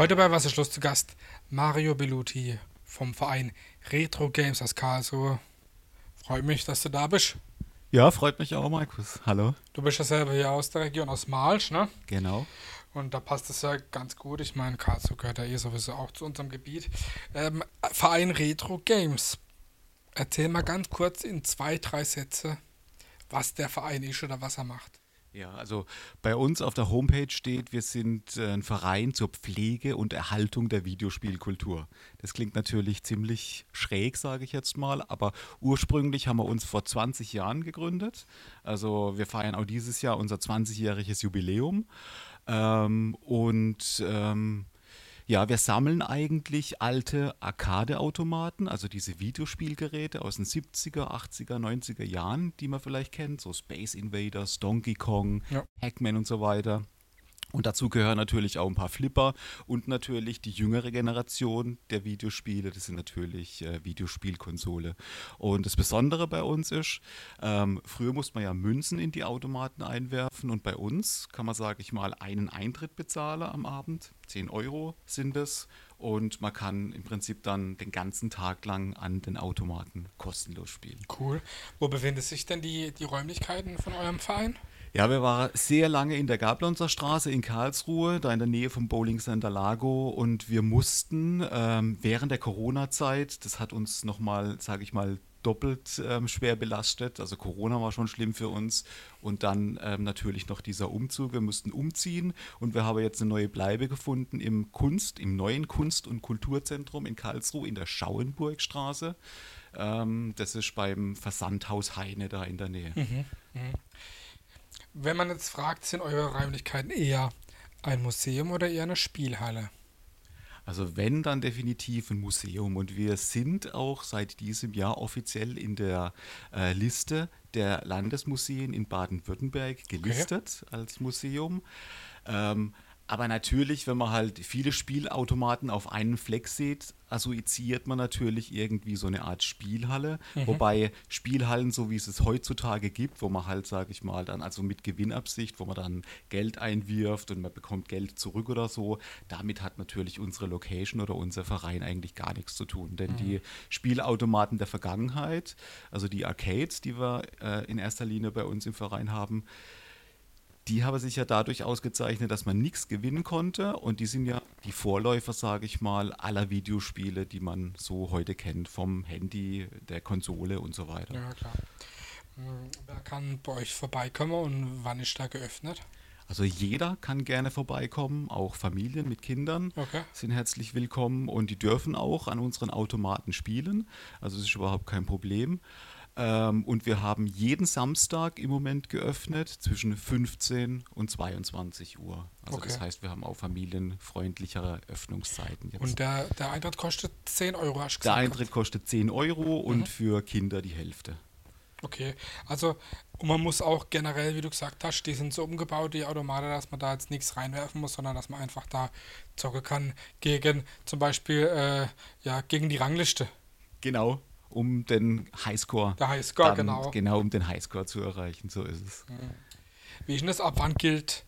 Heute bei Wasserschluss zu Gast Mario Belluti vom Verein Retro Games aus Karlsruhe. Freut mich, dass du da bist. Ja, freut mich auch, Markus. Hallo. Du bist ja selber hier aus der Region, aus Malsch, ne? Genau. Und da passt es ja ganz gut. Ich meine, Karlsruhe gehört ja eh sowieso auch zu unserem Gebiet. Ähm, Verein Retro Games. Erzähl mal ganz kurz in zwei, drei Sätze, was der Verein ist oder was er macht. Ja, also bei uns auf der Homepage steht, wir sind äh, ein Verein zur Pflege und Erhaltung der Videospielkultur. Das klingt natürlich ziemlich schräg, sage ich jetzt mal, aber ursprünglich haben wir uns vor 20 Jahren gegründet. Also wir feiern auch dieses Jahr unser 20-jähriges Jubiläum. Ähm, und ähm, ja, wir sammeln eigentlich alte Arcade-Automaten, also diese Videospielgeräte aus den 70er, 80er, 90er Jahren, die man vielleicht kennt, so Space Invaders, Donkey Kong, ja. Hackman und so weiter. Und dazu gehören natürlich auch ein paar Flipper und natürlich die jüngere Generation der Videospiele. Das sind natürlich äh, Videospielkonsole. Und das Besondere bei uns ist, ähm, früher musste man ja Münzen in die Automaten einwerfen und bei uns kann man, sage ich mal, einen Eintritt bezahlen am Abend. 10 Euro sind es. Und man kann im Prinzip dann den ganzen Tag lang an den Automaten kostenlos spielen. Cool. Wo befinden sich denn die, die Räumlichkeiten von eurem Verein? Ja, wir waren sehr lange in der Gablonzer Straße in Karlsruhe, da in der Nähe vom Bowling Center Lago. Und wir mussten ähm, während der Corona-Zeit, das hat uns nochmal, sage ich mal, doppelt ähm, schwer belastet. Also Corona war schon schlimm für uns. Und dann ähm, natürlich noch dieser Umzug. Wir mussten umziehen und wir haben jetzt eine neue Bleibe gefunden im Kunst, im neuen Kunst- und Kulturzentrum in Karlsruhe in der Schauenburgstraße. Ähm, das ist beim Versandhaus Heine da in der Nähe. Mhm, mh. Wenn man jetzt fragt, sind eure Räumlichkeiten eher ein Museum oder eher eine Spielhalle? Also wenn, dann definitiv ein Museum. Und wir sind auch seit diesem Jahr offiziell in der äh, Liste der Landesmuseen in Baden-Württemberg gelistet okay. als Museum. Ähm, aber natürlich, wenn man halt viele Spielautomaten auf einen Fleck sieht, assoziiert man natürlich irgendwie so eine Art Spielhalle. Mhm. Wobei Spielhallen, so wie es es heutzutage gibt, wo man halt, sage ich mal, dann also mit Gewinnabsicht, wo man dann Geld einwirft und man bekommt Geld zurück oder so, damit hat natürlich unsere Location oder unser Verein eigentlich gar nichts zu tun. Denn mhm. die Spielautomaten der Vergangenheit, also die Arcades, die wir äh, in erster Linie bei uns im Verein haben, die haben sich ja dadurch ausgezeichnet, dass man nichts gewinnen konnte und die sind ja die Vorläufer, sage ich mal, aller Videospiele, die man so heute kennt, vom Handy, der Konsole und so weiter. Ja, klar. Hm, wer kann bei euch vorbeikommen und wann ist da geöffnet? Also jeder kann gerne vorbeikommen, auch Familien mit Kindern okay. sind herzlich willkommen und die dürfen auch an unseren Automaten spielen. Also es ist überhaupt kein Problem. Ähm, und wir haben jeden Samstag im Moment geöffnet zwischen 15 und 22 Uhr. Also okay. das heißt, wir haben auch familienfreundlichere Öffnungszeiten jetzt. Und der, der Eintritt kostet 10 Euro, hast du gesagt? Der Eintritt kostet 10 Euro und mhm. für Kinder die Hälfte. Okay, also und man muss auch generell, wie du gesagt hast, die sind so umgebaut, die Automate, dass man da jetzt nichts reinwerfen muss, sondern dass man einfach da zocken kann gegen zum Beispiel äh, ja, gegen die Rangliste. Genau, um den Highscore. Der Highscore, dann, genau. Genau, um den Highscore zu erreichen, so ist es. Wie ist denn das? Ab wann gilt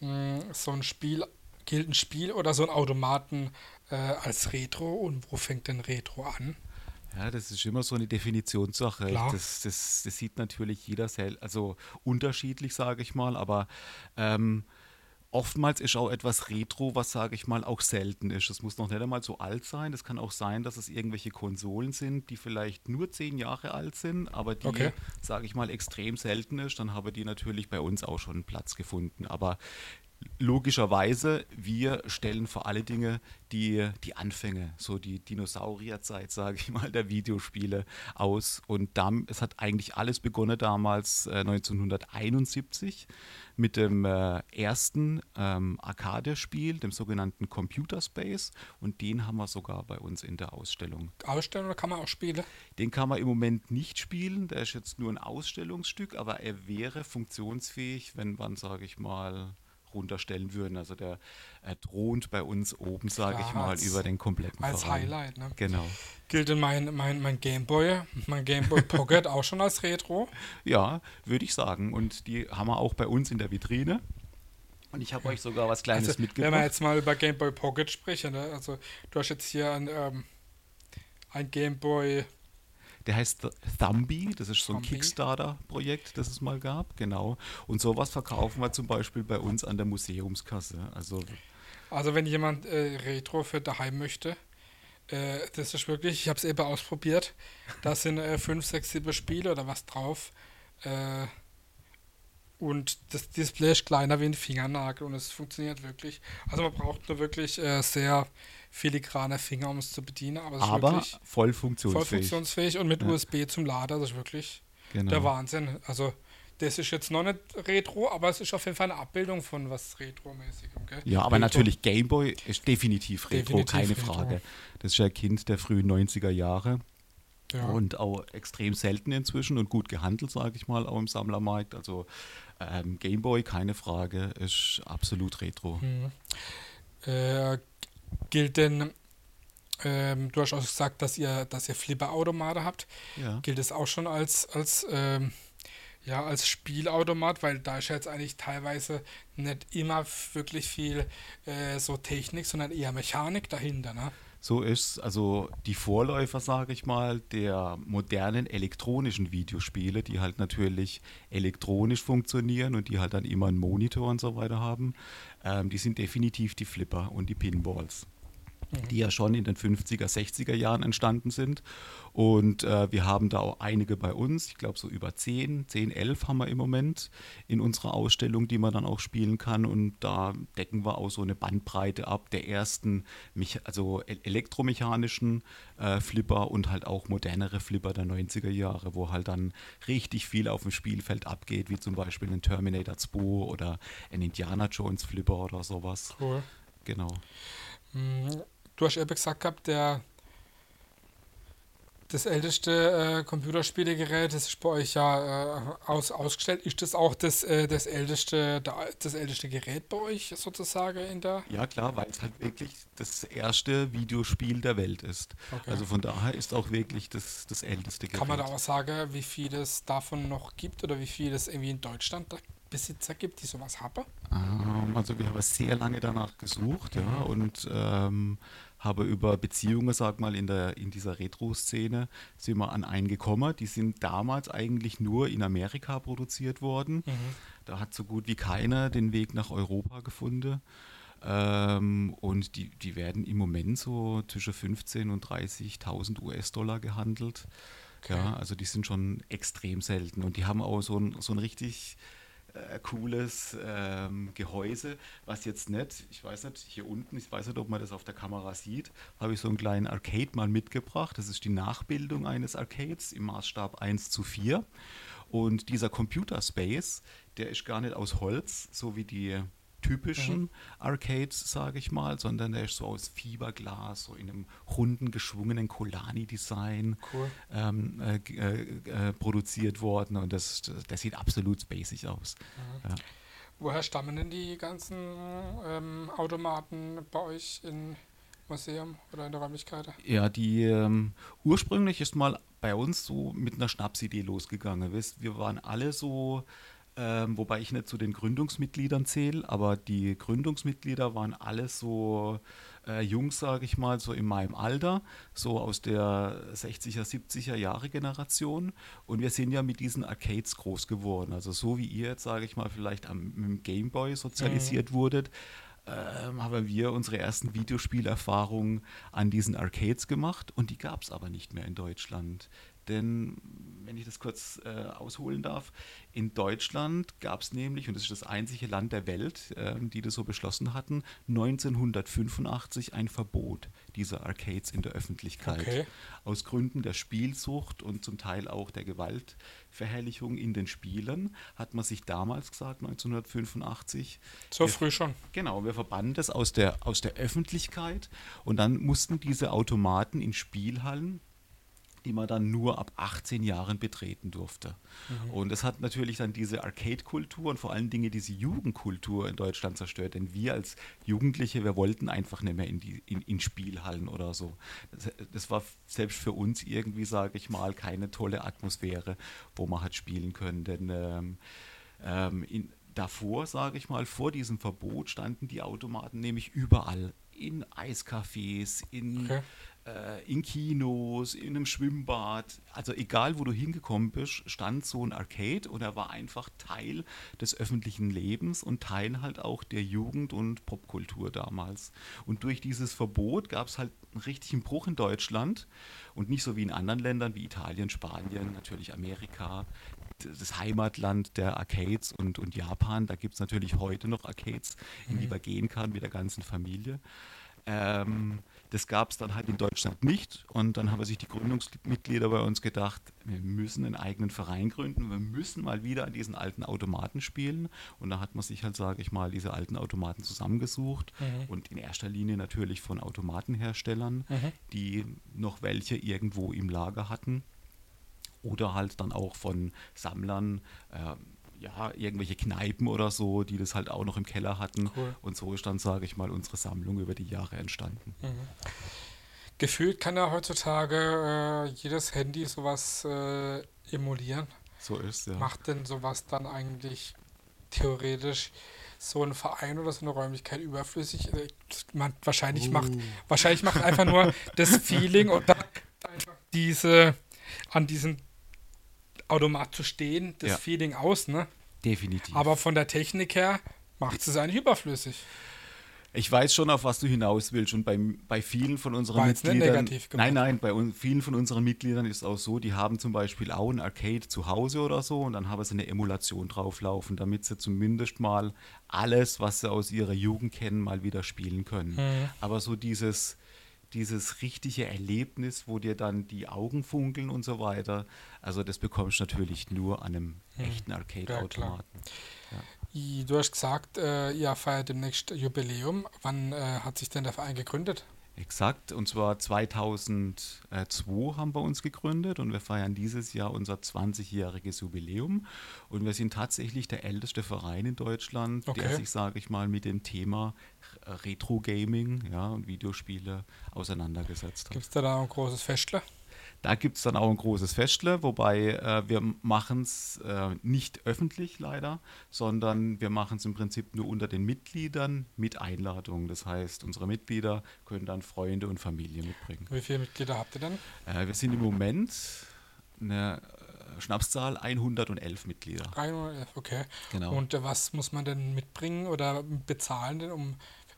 mh, hm, so ein Spiel, gilt ein Spiel oder so ein Automaten äh, als Retro und wo fängt denn Retro an? Ja, das ist immer so eine Definitionssache. Das, das, das, sieht natürlich jeder selbst, also unterschiedlich, sage ich mal, aber ähm, Oftmals ist auch etwas Retro, was sage ich mal auch selten ist. Es muss noch nicht einmal so alt sein. Es kann auch sein, dass es irgendwelche Konsolen sind, die vielleicht nur zehn Jahre alt sind, aber die, okay. sage ich mal, extrem selten ist. Dann haben die natürlich bei uns auch schon einen Platz gefunden. Aber logischerweise, wir stellen vor alle Dinge die, die Anfänge, so die Dinosaurierzeit, sage ich mal, der Videospiele aus. Und dann, es hat eigentlich alles begonnen damals äh, 1971 mit dem äh, ersten ähm, Arcade-Spiel, dem sogenannten Computer Space. Und den haben wir sogar bei uns in der Ausstellung. Ausstellen oder kann man auch spielen? Den kann man im Moment nicht spielen. Der ist jetzt nur ein Ausstellungsstück, aber er wäre funktionsfähig, wenn man, sage ich mal, runterstellen würden. Also der er thront bei uns oben, sage ich mal, als, über den kompletten Als Verein. Highlight, ne? Genau. Gilt denn mein, mein, mein Gameboy, mein Gameboy Pocket auch schon als Retro? Ja, würde ich sagen. Und die haben wir auch bei uns in der Vitrine. Und ich habe euch sogar was Kleines also, mitgebracht. Wenn wir jetzt mal über Game Boy Pocket sprechen, ne? also du hast jetzt hier ein, ähm, ein Game Boy. Der heißt Thumby, das ist so ein Kickstarter-Projekt, das es mal gab, genau. Und sowas verkaufen wir zum Beispiel bei uns an der Museumskasse. Also, also wenn jemand äh, Retro für daheim möchte, äh, das ist wirklich, ich habe es eben ausprobiert, da sind äh, fünf, sechs, sieben Spiele oder was drauf. Äh, und das Display ist kleiner wie ein Fingernagel und es funktioniert wirklich. Also man braucht nur wirklich äh, sehr filigrane Finger, um es zu bedienen. Aber, es aber ist voll funktionsfähig. Voll funktionsfähig und mit ja. USB zum Lader, das ist wirklich genau. der Wahnsinn. Also das ist jetzt noch nicht Retro, aber es ist auf jeden Fall eine Abbildung von was Retro-mäßigem. Ja, aber Retro. natürlich Gameboy ist definitiv Retro, definitiv keine Retro. Frage. Das ist ja Kind der frühen 90er Jahre. Ja. Und auch extrem selten inzwischen und gut gehandelt, sage ich mal, auch im Sammlermarkt. Also ähm, Gameboy, keine Frage, ist absolut retro. Hm. Äh, gilt denn, ähm, du hast auch gesagt, dass ihr, dass ihr Flipper-Automate habt. Ja. Gilt es auch schon als, als, ähm, ja, als Spielautomat, weil da ist ja jetzt eigentlich teilweise nicht immer wirklich viel äh, so Technik, sondern eher Mechanik dahinter, ne? So ist also die Vorläufer, sage ich mal, der modernen elektronischen Videospiele, die halt natürlich elektronisch funktionieren und die halt dann immer einen Monitor und so weiter haben, ähm, die sind definitiv die Flipper und die Pinballs die ja schon in den 50er, 60er Jahren entstanden sind. Und äh, wir haben da auch einige bei uns, ich glaube so über 10, 10, 11 haben wir im Moment in unserer Ausstellung, die man dann auch spielen kann. Und da decken wir auch so eine Bandbreite ab der ersten, also elektromechanischen äh, Flipper und halt auch modernere Flipper der 90er Jahre, wo halt dann richtig viel auf dem Spielfeld abgeht, wie zum Beispiel ein Terminator 2 oder ein Indiana Jones Flipper oder sowas. Cool. Genau. Mhm. Du hast eben gesagt gehabt, der das älteste äh, Computerspielegerät, das ist bei euch ja äh, aus, ausgestellt. Ist das auch das, äh, das, älteste, das älteste Gerät bei euch sozusagen in der? Ja klar, weil es halt wirklich das erste Videospiel der Welt ist. Okay. Also von daher ist auch wirklich das, das älteste Gerät. Kann man da auch sagen, wie viel es davon noch gibt oder wie viel es irgendwie in Deutschland Besitzer gibt, die sowas haben? Ähm, also wir haben sehr lange danach gesucht, ja, und ähm, habe über Beziehungen, sag mal, in, der, in dieser Retro-Szene sind wir an einen gekommen. Die sind damals eigentlich nur in Amerika produziert worden. Mhm. Da hat so gut wie keiner den Weg nach Europa gefunden. Ähm, und die, die werden im Moment so zwischen 15.000 und 30.000 US-Dollar gehandelt. Okay. Ja, also die sind schon extrem selten. Und die haben auch so ein, so ein richtig äh, cooles ähm, Gehäuse, was jetzt nicht, ich weiß nicht, hier unten, ich weiß nicht, ob man das auf der Kamera sieht, habe ich so einen kleinen Arcade mal mitgebracht. Das ist die Nachbildung eines Arcades im Maßstab 1 zu 4. Und dieser Computer Space, der ist gar nicht aus Holz, so wie die typischen mhm. Arcades, sage ich mal, sondern der ist so aus Fiberglas, so in einem runden, geschwungenen Colani-Design cool. ähm, äh, äh, äh, produziert worden und das, das, das, sieht absolut spacig aus. Mhm. Ja. Woher stammen denn die ganzen ähm, Automaten bei euch im Museum oder in der Räumlichkeit? Ja, die ähm, ursprünglich ist mal bei uns so mit einer Schnapsidee losgegangen. Wir waren alle so ähm, wobei ich nicht zu den Gründungsmitgliedern zähle, aber die Gründungsmitglieder waren alle so äh, Jungs, sage ich mal, so in meinem Alter, so aus der 60er, 70er Jahre Generation. Und wir sind ja mit diesen Arcades groß geworden. Also so wie ihr jetzt, sage ich mal, vielleicht am, mit dem Gameboy sozialisiert mhm. wurdet, ähm, haben wir unsere ersten Videospielerfahrungen an diesen Arcades gemacht und die gab es aber nicht mehr in Deutschland. Denn, wenn ich das kurz äh, ausholen darf, in Deutschland gab es nämlich, und das ist das einzige Land der Welt, äh, die das so beschlossen hatten, 1985 ein Verbot dieser Arcades in der Öffentlichkeit. Okay. Aus Gründen der Spielsucht und zum Teil auch der Gewaltverherrlichung in den Spielen hat man sich damals gesagt, 1985. So wir, früh schon. Genau, wir verbannen das aus der, aus der Öffentlichkeit und dann mussten diese Automaten in Spielhallen die man dann nur ab 18 Jahren betreten durfte. Mhm. Und es hat natürlich dann diese Arcade-Kultur und vor allen Dingen diese Jugendkultur in Deutschland zerstört. Denn wir als Jugendliche, wir wollten einfach nicht mehr in, die, in, in Spielhallen oder so. Das, das, war selbst für uns irgendwie, sage ich mal, keine tolle Atmosphäre, wo man hat spielen können. Denn ähm, ähm, in, davor, sage ich mal, vor diesem Verbot standen die Automaten nämlich überall. In Eiscafés, in, Okay. Äh, in Kinos, in einem Schwimmbad. Also egal, wo du hingekommen bist, stand so ein Arcade und er war einfach Teil des öffentlichen Lebens und Teil halt auch der Jugend- und Popkultur damals. Und durch dieses Verbot gab es halt einen richtigen Bruch in Deutschland und nicht so wie in anderen Ländern wie Italien, Spanien, natürlich Amerika, das Heimatland der Arcades und, und Japan. Da gibt es natürlich heute noch Arcades, in die man gehen kann mit der ganzen Familie. Ähm, das gab es dann halt in Deutschland nicht. Und dann haben sich die Gründungsmitglieder bei uns gedacht, wir müssen einen eigenen Verein gründen, wir müssen mal wieder an diesen alten Automaten spielen. Und da hat man sich halt, sage ich mal, diese alten Automaten zusammengesucht. Und in erster Linie natürlich von Automatenherstellern, die noch welche irgendwo im Lager hatten oder halt dann auch von Sammlern, äh, ja, irgendwelche Kneipen oder so, die das halt auch noch im Keller hatten. Cool. Und so ist dann, sage ich mal, unsere Sammlung über die Jahre entstanden. Gefühlt kann ja heutzutage äh, jedes Handy sowas äh, emulieren. So ist ja. Macht denn sowas dann eigentlich theoretisch so ein Verein oder so eine Räumlichkeit überflüssig? Äh, Man, wahrscheinlich, macht, wahrscheinlich macht einfach nur das Feeling oder einfach diese an diesem Automat zu stehen, das Ja. Feeling aus, ne? Definitiv. Aber von der Technik her macht es eigentlich überflüssig. Ich weiß schon, auf was du hinaus willst. Und bei, bei vielen von unseren War jetzt nicht Mitgliedern. negativ nein, nein, bei un, vielen von unseren Mitgliedern ist es auch so, die haben zum Beispiel auch ein Arcade zu Hause oder so und dann haben sie eine Emulation drauflaufen, damit sie zumindest mal alles, was sie aus ihrer Jugend kennen, mal wieder spielen können. Mhm. Aber so dieses, dieses richtige Erlebnis, wo dir dann die Augen funkeln und so weiter, also das bekommst du natürlich nur an einem echten Arcade-Automaten. I- Du hast gesagt, äh, ihr feiert demnächst Jubiläum. Wann äh, hat sich denn der Verein gegründet? Exakt, und zwar 2002 haben wir uns gegründet und wir feiern dieses Jahr unser 20-jähriges Jubiläum. Und wir sind tatsächlich der älteste Verein in Deutschland, der Okay. sich, sage ich mal, mit dem Thema Retro-Gaming ja, und Videospiele auseinandergesetzt hat. Gibt es da, da ein großes Festle? Da gibt es dann auch ein großes Festle, wobei äh, wir machen es äh, nicht öffentlich leider, sondern wir machen es im Prinzip nur unter den Mitgliedern mit Einladung. Das heißt, unsere Mitglieder können dann Freunde und Familie mitbringen. Wie viele Mitglieder habt ihr denn? Äh, wir sind im Moment eine äh, Schnapszahl 111 Mitglieder. 311, okay. Genau. Und äh, was muss man denn mitbringen oder bezahlen denn, um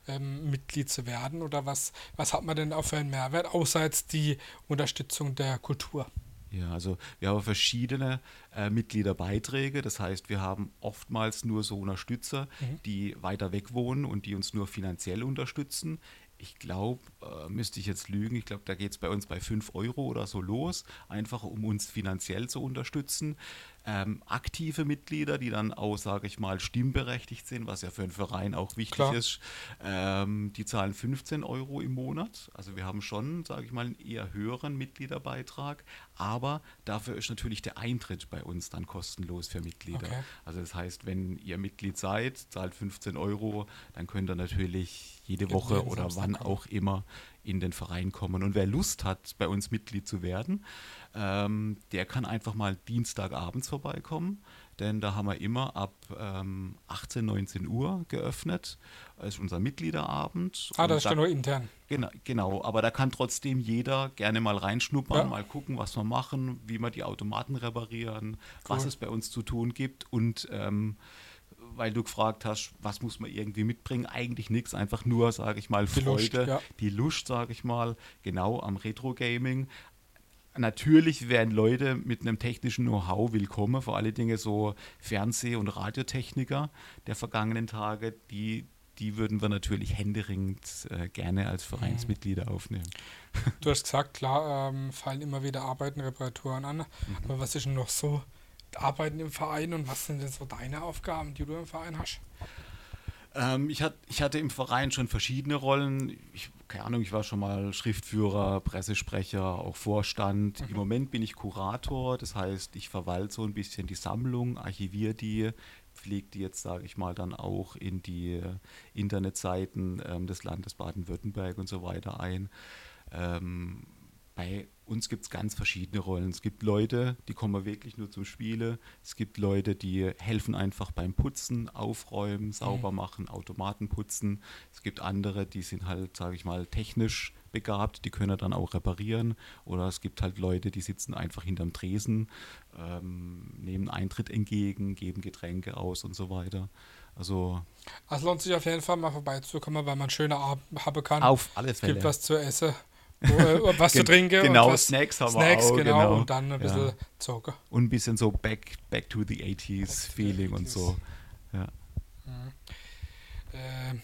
ähm, Mitglied zu werden? Oder was, was hat man denn auch für einen Mehrwert, außer jetzt die Unterstützung der Kultur? Ja, also wir haben verschiedene äh, Mitgliederbeiträge. Das heißt, wir haben oftmals nur so Unterstützer, die weiter weg wohnen und die uns nur finanziell unterstützen. Ich glaube, äh, müsste ich jetzt lügen, ich glaube, da geht es bei uns bei 5 Euro oder so los, einfach um uns finanziell zu unterstützen. Ähm, aktive Mitglieder, die dann auch, sage ich mal, stimmberechtigt sind, was ja für einen Verein auch wichtig Klar. ist, ähm, die zahlen 15 Euro im Monat. Also wir haben schon, sage ich mal, einen eher höheren Mitgliederbeitrag, aber dafür ist natürlich der Eintritt bei uns dann kostenlos für Mitglieder. Okay. Also das heißt, wenn ihr Mitglied seid, zahlt 15 Euro, dann könnt ihr natürlich jede Woche oder wann auch immer in den Verein kommen. Und wer Lust hat, bei uns Mitglied zu werden, ähm, der kann einfach mal Dienstagabends vorbeikommen, denn da haben wir immer ab ähm, 18, 19 Uhr geöffnet. Das ist unser Mitgliederabend. Ah, das ist da- ja nur intern. Genau, genau, aber da kann trotzdem jeder gerne mal reinschnuppern, Ja. mal gucken, was wir machen, wie wir die Automaten reparieren, was Cool. es bei uns zu tun gibt und ähm, weil du gefragt hast, was muss man irgendwie mitbringen, eigentlich nichts, einfach nur, sage ich mal, Die Lust, Freude, ja. die Lust, sage ich mal, genau am Retro-Gaming. Natürlich wären Leute mit einem technischen Know-how willkommen, vor allen Dingen so Fernseh- und Radiotechniker der vergangenen Tage, die, die würden wir natürlich händeringend äh, gerne als Vereinsmitglieder aufnehmen. Du hast gesagt, klar, ähm, fallen immer wieder Arbeiten, Reparaturen an. Aber was ist denn noch so Arbeiten im Verein und was sind denn so deine Aufgaben, die du im Verein hast? Ähm, ich, hat, ich hatte im Verein schon verschiedene Rollen. Ich, keine Ahnung, ich war schon mal Schriftführer, Pressesprecher, auch Vorstand. Im Moment bin ich Kurator, das heißt, ich verwalte so ein bisschen die Sammlung, archiviere die, pflege die jetzt, sage ich mal, dann auch in die äh, Internetseiten ähm, des Landes Baden-Württemberg und so weiter ein. Ähm, bei uns gibt es ganz verschiedene Rollen. Es gibt Leute, die kommen wirklich nur zum Spiele. Es gibt Leute, die helfen einfach beim Putzen, Aufräumen, sauber Mhm. machen, Automaten putzen. Es gibt andere, die sind halt, sage ich mal, technisch begabt, die können dann auch reparieren. Oder es gibt halt Leute, die sitzen einfach hinterm Tresen, ähm, nehmen Eintritt entgegen, geben Getränke aus und so weiter. Also Also lohnt sich auf jeden Fall mal vorbeizukommen, weil man schöne Abend haben kann. auf alle es Fälle. gibt was zu essen, was zu trinken. genau, und was, Snacks haben wir Snacks, auch, genau, genau. Und dann ein bisschen Ja. zocken. Und ein bisschen so back, back to the 80s to the Feeling und 80s. so. Ja. Äh,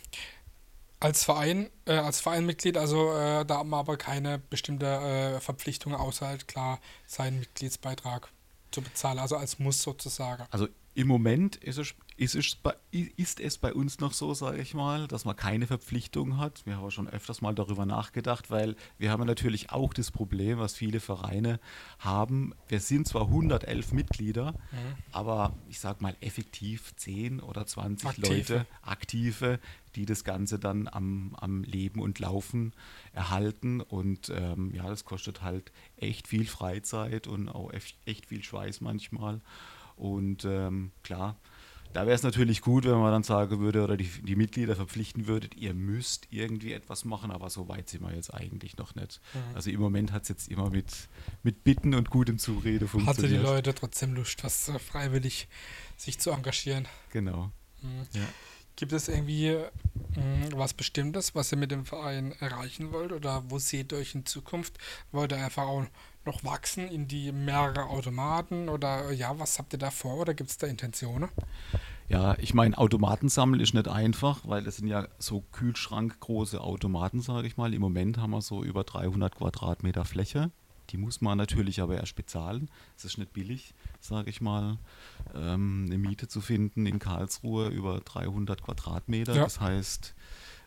als Verein, äh, als Vereinmitglied, also äh, da haben wir aber keine bestimmte äh, Verpflichtung, außer halt klar seinen Mitgliedsbeitrag zu bezahlen, also als Muss sozusagen. Also im Moment ist es, ist, es bei, ist es bei uns noch so, sage ich mal, dass man keine Verpflichtung hat. Wir haben schon öfters mal darüber nachgedacht, weil wir haben natürlich auch das Problem, was viele Vereine haben. Wir sind zwar 111 Mitglieder, Mhm. aber ich sage mal effektiv 10 oder 20 Aktive. Leute, aktive, die das Ganze dann am, am Leben und Laufen erhalten. Und ähm, ja, das kostet halt echt viel Freizeit und auch echt, echt viel Schweiß manchmal. Und ähm, klar, da wäre es natürlich gut, wenn man dann sagen würde oder die, die Mitglieder verpflichten würdet, ihr müsst irgendwie etwas machen, aber so weit sind wir jetzt eigentlich noch nicht. Mhm. Also im Moment hat es jetzt immer mit, mit Bitten und gutem Zurede Hatte funktioniert. die Leute trotzdem Lust, was äh, freiwillig sich zu engagieren. Genau. Mhm. Ja. Gibt es irgendwie mh, was Bestimmtes, was ihr mit dem Verein erreichen wollt oder wo seht ihr euch in Zukunft? Wollt ihr einfach auch noch wachsen in die mehrere Automaten oder ja, was habt ihr da vor oder gibt es da Intentionen? Ja, ich meine, Automaten sammeln ist nicht einfach, weil das sind ja so kühlschrankgroße Automaten, sage ich mal. Im Moment haben wir so über 300 Quadratmeter Fläche. Die muss man natürlich aber erst bezahlen. Es ist nicht billig, sage ich mal, ähm, eine Miete zu finden in Karlsruhe über 300 Quadratmeter. Ja. Das heißt,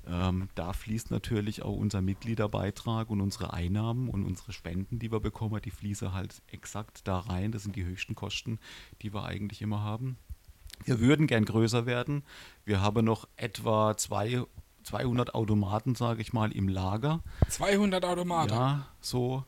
ähm, da fließt natürlich auch unser Mitgliederbeitrag und unsere Einnahmen und unsere Spenden, die wir bekommen, die fließen halt exakt da rein. Das sind die höchsten Kosten, die wir eigentlich immer haben. Wir würden gern größer werden. Wir haben noch etwa zwei, 200 Automaten, sage ich mal, im Lager. 200 Automaten. Ja, so.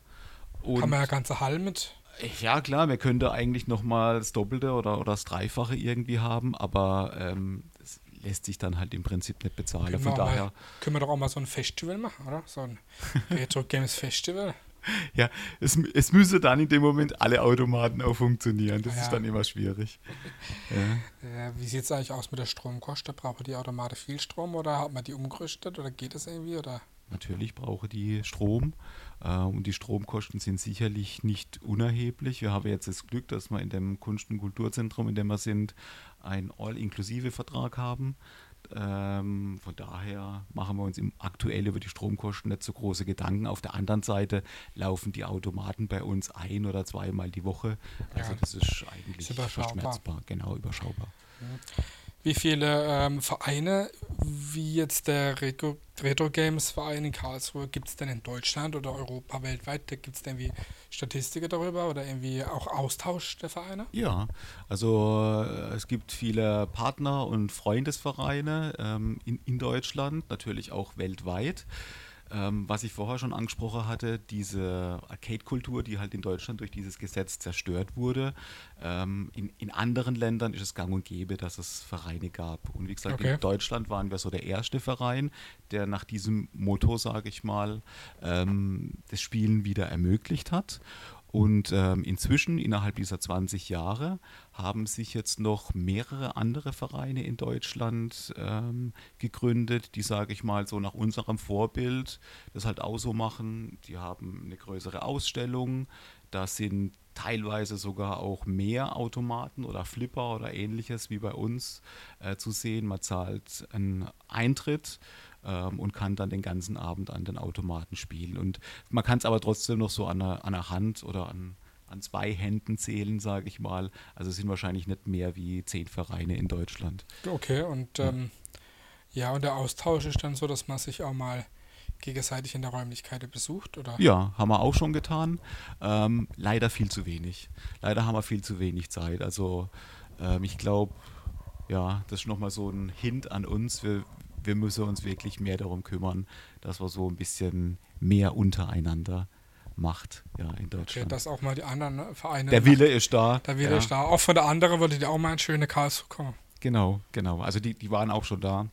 Und Kann man ja ganze Hall mit. ja, klar, wir könnten eigentlich noch mal das Doppelte oder, oder das Dreifache irgendwie haben, aber ähm, das lässt sich dann halt im Prinzip nicht bezahlen. Können wir, Von daher, mal, können wir doch auch mal so ein Festival machen, oder? So ein Retro Games Festival. ja, es, es müsse dann in dem Moment alle Automaten auch funktionieren. Das Ja. ist dann immer schwierig. Ja. Wie sieht es eigentlich aus mit der Stromkosten? Brauchen die Automate viel Strom oder hat man die umgerüstet oder geht das irgendwie? Oder? Natürlich brauche die Strom und die Stromkosten sind sicherlich nicht unerheblich. Wir haben jetzt das Glück, dass wir in dem Kunst- und Kulturzentrum, in dem wir sind, einen All-Inklusive-Vertrag haben. Ähm, von daher machen wir uns im, aktuell über die Stromkosten nicht so große Gedanken. Auf der anderen Seite laufen die Automaten bei uns ein oder zweimal die Woche. Also Ja. das ist eigentlich Ist überschaubar. verschmerzbar, genau überschaubar. Wie viele ähm, Vereine, wie jetzt der Retro, Games Verein in Karlsruhe, gibt es denn in Deutschland oder Europa weltweit? Gibt es irgendwie Statistiken darüber oder irgendwie auch Austausch der Vereine? Ja, also äh, es gibt viele Partner- und Freundesvereine ähm, in, in Deutschland, natürlich auch weltweit. Ähm, was ich vorher schon angesprochen hatte, diese Arcade-Kultur, die halt in Deutschland durch dieses Gesetz zerstört wurde. Ähm, in, in anderen Ländern ist es gang und gäbe, dass es Vereine gab. Und wie gesagt, Okay. in Deutschland waren wir so der erste Verein, der nach diesem Motto, sage ich mal, ähm, das Spielen wieder ermöglicht hat. Und ähm, inzwischen, innerhalb dieser 20 Jahre, haben sich jetzt noch mehrere andere Vereine in Deutschland ähm, gegründet, die, sage ich mal, so nach unserem Vorbild das halt auch so machen. Die haben eine größere Ausstellung, da sind teilweise sogar auch mehr Automaten oder Flipper oder ähnliches wie bei uns äh, zu sehen. Man zahlt einen Eintritt ähm, und kann dann den ganzen Abend an den Automaten spielen. Und man kann es aber trotzdem noch so an einer, an einer Hand oder an, an zwei Händen zählen, sage ich mal. Also es sind wahrscheinlich nicht mehr wie zehn Vereine in Deutschland. Okay, und Ja. ähm, ja, und der Austausch ist dann so, dass man sich auch mal gegenseitig in der Räumlichkeit besucht, oder? Ja, haben wir auch schon getan. Ähm, leider viel zu wenig. Leider haben wir viel zu wenig Zeit. Also ähm, ich glaube, ja, das ist nochmal so ein Hint an uns. Wir, wir müssen uns wirklich mehr darum kümmern, dass wir so ein bisschen mehr untereinander macht, ja, in Okay, Deutschland. dass auch mal die anderen ne, Vereine. der Wille ist da. Der Wille ja. ist da. Auch von der anderen wollte die auch mal in schöne Karlsruhe kommen. Genau, genau. Also die, die waren auch schon da,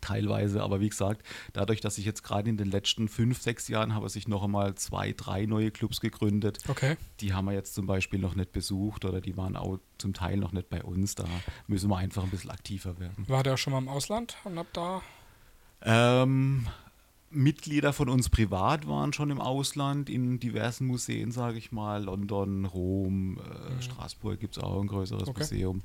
teilweise. Aber wie gesagt, dadurch, dass sich jetzt gerade in den letzten fünf, sechs Jahren haben sich noch einmal zwei, drei neue Clubs gegründet. Okay. Die haben wir jetzt zum Beispiel noch nicht besucht oder die waren auch zum Teil noch nicht bei uns. Da müssen wir einfach ein bisschen aktiver werden. War der schon mal im Ausland und hab da. Ähm, Mitglieder von uns privat waren schon im Ausland, in diversen Museen, sage ich mal. London, Rom, äh, Straßburg gibt es auch ein größeres Okay. Museum.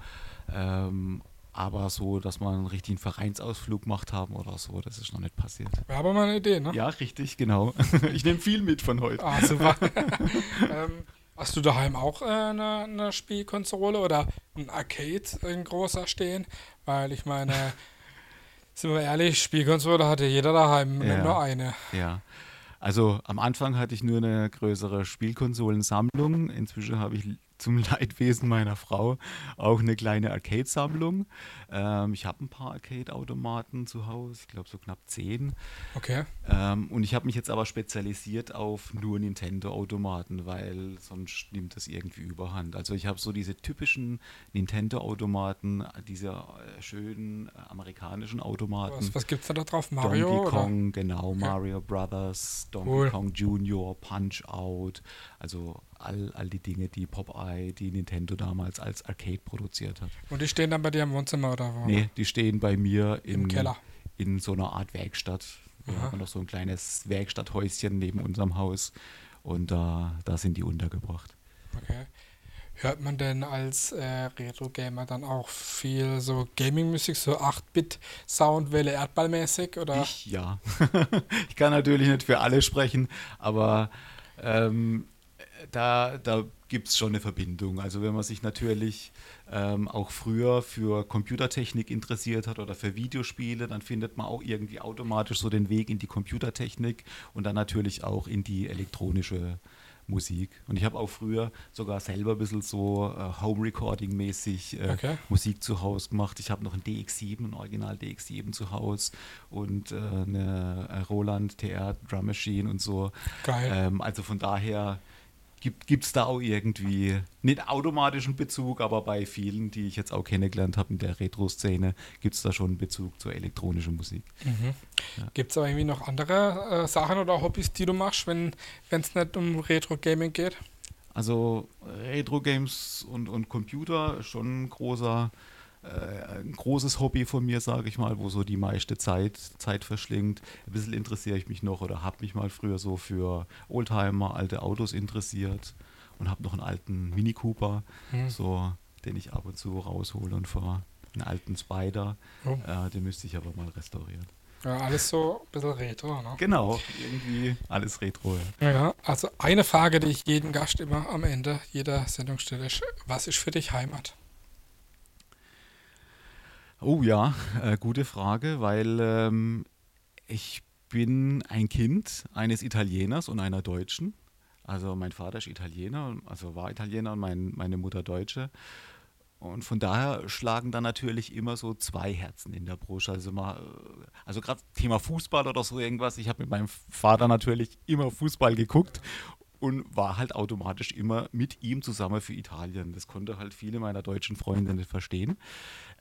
Ähm, aber so, dass wir einen richtigen Vereinsausflug gemacht haben oder so, das ist noch nicht passiert. Wäre aber mal eine Idee, ne? Ja, richtig, genau. ich nehme viel mit von heute. Ah, super. ähm, hast du daheim auch äh, eine, eine Spielkonsole oder ein Arcade, ein großer stehen? Weil ich meine, sind wir ehrlich, Spielkonsole hatte jeder daheim, Ja. nur eine. Ja. Also am Anfang hatte ich nur eine größere Spielkonsolensammlung. Inzwischen habe ich zum Leidwesen meiner Frau auch eine kleine Arcade-Sammlung. Ähm, ich habe ein paar Arcade-Automaten zu Hause, ich glaube so knapp zehn. Okay. Ähm, und ich habe mich jetzt aber spezialisiert auf nur Nintendo-Automaten, weil sonst nimmt das irgendwie überhand. Also ich habe so diese typischen Nintendo-Automaten, diese äh, schönen äh, amerikanischen Automaten. Was, was gibt's da, drauf? Mario? Donkey oder? Kong, genau, Mario Brothers, Donkey Cool. Kong Junior, Punch Out, also all, all die Dinge, die Popeye, die Nintendo damals als Arcade produziert hat. Und die stehen dann bei dir im Wohnzimmer oder wo? Nee, die stehen bei mir in, Im Keller. in so einer Art Werkstatt. Wir Aha. haben noch so ein kleines Werkstatthäuschen neben unserem Haus und da, da sind die untergebracht. Okay. Hört man denn als äh, Retro-Gamer dann auch viel so Gaming-Musik, so 8-Bit-Soundwelle, Erdballmäßig? Oder? Ich ja. ich kann natürlich nicht für alle sprechen, aber ähm, da, da gibt es schon eine Verbindung. Also wenn man sich natürlich ähm, auch früher für Computertechnik interessiert hat oder für Videospiele, dann findet man auch irgendwie automatisch so den Weg in die Computertechnik und dann natürlich auch in die elektronische Musik. Und ich habe auch früher sogar selber ein bisschen so äh, Home-Recording-mäßig äh, Okay. Musik zu Hause gemacht. Ich habe noch ein DX7, ein Original DX7 zu Hause und äh, eine äh, Roland TR Drum Machine und so. Geil. Ähm, also von daher gibt es da auch irgendwie nicht automatischen Bezug, aber bei vielen, die ich jetzt auch kennengelernt habe in der Retro-Szene, gibt es da schon einen Bezug zur elektronischen Musik. Mhm. Gibt es aber irgendwie noch andere äh, Sachen oder Hobbys, die du machst, wenn es nicht um Retro-Gaming geht? Also Retro-Games und, und Computer ist schon ein großer, ein großes Hobby von mir, sage ich mal, wo so die meiste Zeit, Zeit verschlingt. Ein bisschen interessiere ich mich noch oder habe mich mal früher so für Oldtimer, alte Autos interessiert und habe noch einen alten Mini Cooper, Hm. so, den ich ab und zu raushole und fahre. Einen alten Spider, Oh. äh, den müsste ich aber mal restaurieren. Ja, alles so ein bisschen Retro, ne? Genau, irgendwie alles Retro. Ja. Ja, also eine Frage, die ich jedem Gast immer am Ende jeder Sendung stelle, ist, was ist für dich Heimat? Oh ja, äh, gute Frage, weil ähm, ich bin ein Kind eines Italieners und einer Deutschen. Also mein Vater ist Italiener, also war Italiener und mein, meine Mutter Deutsche. Und von daher schlagen da natürlich immer so zwei Herzen in der Brust. Also, äh, also gerade Thema Fußball oder so irgendwas. Ich habe mit meinem Vater natürlich immer Fußball geguckt und war halt automatisch immer mit ihm zusammen für Italien. Das konnte halt viele meiner deutschen Freunde nicht verstehen.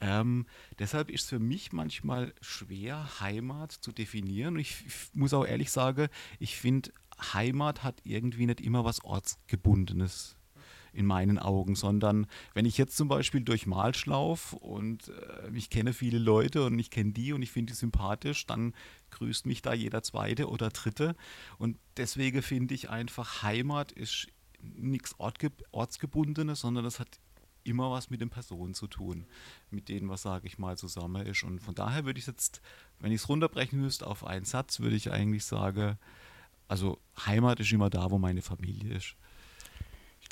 Ähm, deshalb ist es für mich manchmal schwer, Heimat zu definieren. Und ich, ich muss auch ehrlich sagen, ich finde, Heimat hat irgendwie nicht immer was Ortsgebundenes in meinen Augen, sondern wenn ich jetzt zum Beispiel durch Malsch laufe und äh, ich kenne viele Leute und ich kenne die und ich finde die sympathisch, dann grüßt mich da jeder Zweite oder Dritte. Und deswegen finde ich einfach, Heimat ist nichts Ortge Ortsgebundenes, sondern das hat immer was mit den Personen zu tun, mit denen, was sage ich mal, zusammen ist. Und von daher würde ich jetzt, wenn ich es runterbrechen müsste auf einen Satz, würde ich eigentlich sagen, also Heimat ist immer da, wo meine Familie ist.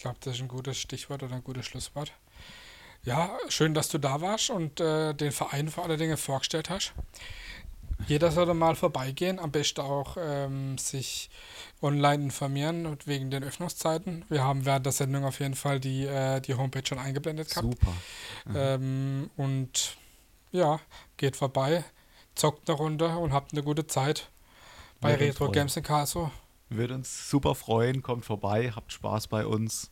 Ich glaube, das ist ein gutes Stichwort oder ein gutes Schlusswort. Ja, schön, dass du da warst und äh, den Verein vor allen Dingen vorgestellt hast. Jeder sollte mal vorbeigehen, am besten auch ähm, sich online informieren und wegen den Öffnungszeiten. Wir haben während der Sendung auf jeden Fall die, äh, die Homepage schon eingeblendet gehabt. Super. Ähm, und ja, geht vorbei, zockt eine Runde und habt eine gute Zeit bei Retro. Games in Karlsruhe. Würde uns super freuen. Kommt vorbei, habt Spaß bei uns.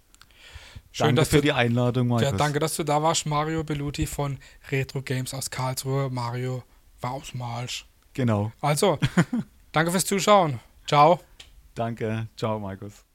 Schön, danke dass für du, die Einladung, Markus. ja, danke, dass du da warst, Mario Belluti von Retro Games aus Karlsruhe. Mario war aus Malsch. Genau. Also, danke fürs Zuschauen. Ciao. Danke. Ciao, Markus.